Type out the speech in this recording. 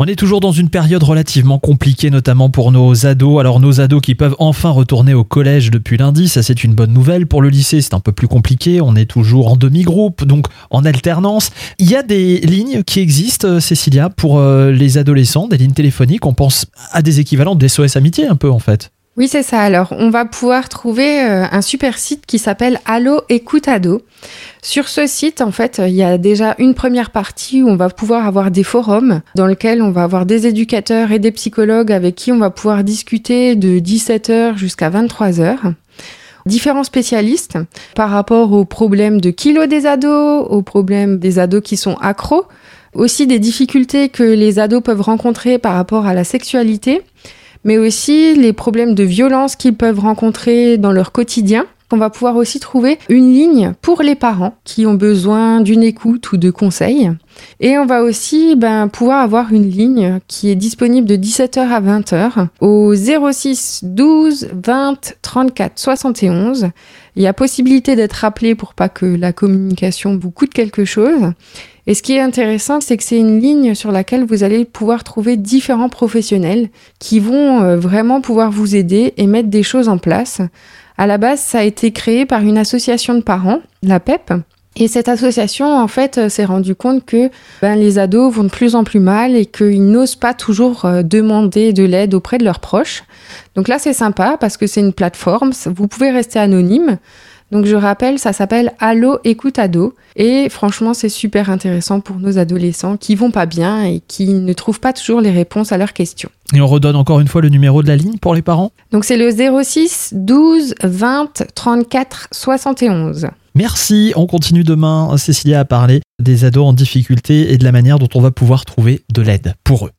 On est toujours dans une période relativement compliquée, notamment pour nos ados. Alors nos ados qui peuvent enfin retourner au collège depuis lundi, ça c'est une bonne nouvelle. Pour le lycée, c'est un peu plus compliqué. On est toujours en demi-groupe, donc en alternance. Il y a des lignes qui existent, Cécilia, pour euh, les adolescents, des lignes téléphoniques. On pense à des équivalents des SOS Amitié un peu en fait. Oui, c'est ça. Alors, on va pouvoir trouver euh, un super site qui s'appelle Allo Écoute Ado. Sur ce site, en fait, il y a déjà une première partie où on va pouvoir avoir des forums dans lesquels on va avoir des éducateurs et des psychologues avec qui on va pouvoir discuter de 17h jusqu'à 23h différents spécialistes par rapport aux problèmes de kilos des ados, aux problèmes des ados qui sont accros, aussi des difficultés que les ados peuvent rencontrer par rapport à la sexualité mais aussi les problèmes de violence qu'ils peuvent rencontrer dans leur quotidien. On va pouvoir aussi trouver une ligne pour les parents qui ont besoin d'une écoute ou de conseils. Et on va aussi ben, pouvoir avoir une ligne qui est disponible de 17h à 20h au 06 12 20 34 71. Il y a possibilité d'être appelé pour pas que la communication vous coûte quelque chose. Et ce qui est intéressant, c'est que c'est une ligne sur laquelle vous allez pouvoir trouver différents professionnels qui vont euh, vraiment pouvoir vous aider et mettre des choses en place. À la base, ça a été créé par une association de parents, la PEP. Et cette association, en fait, euh, s'est rendu compte que ben, les ados vont de plus en plus mal et qu'ils n'osent pas toujours euh, demander de l'aide auprès de leurs proches. Donc là, c'est sympa parce que c'est une plateforme, vous pouvez rester anonyme. Donc je rappelle, ça s'appelle Allo Écoute Ado. Et franchement, c'est super intéressant pour nos adolescents qui vont pas bien et qui ne trouvent pas toujours les réponses à leurs questions. Et on redonne encore une fois le numéro de la ligne pour les parents Donc c'est le 06 12 20 34 71. Merci, on continue demain, Cécilia, à parler des ados en difficulté et de la manière dont on va pouvoir trouver de l'aide pour eux.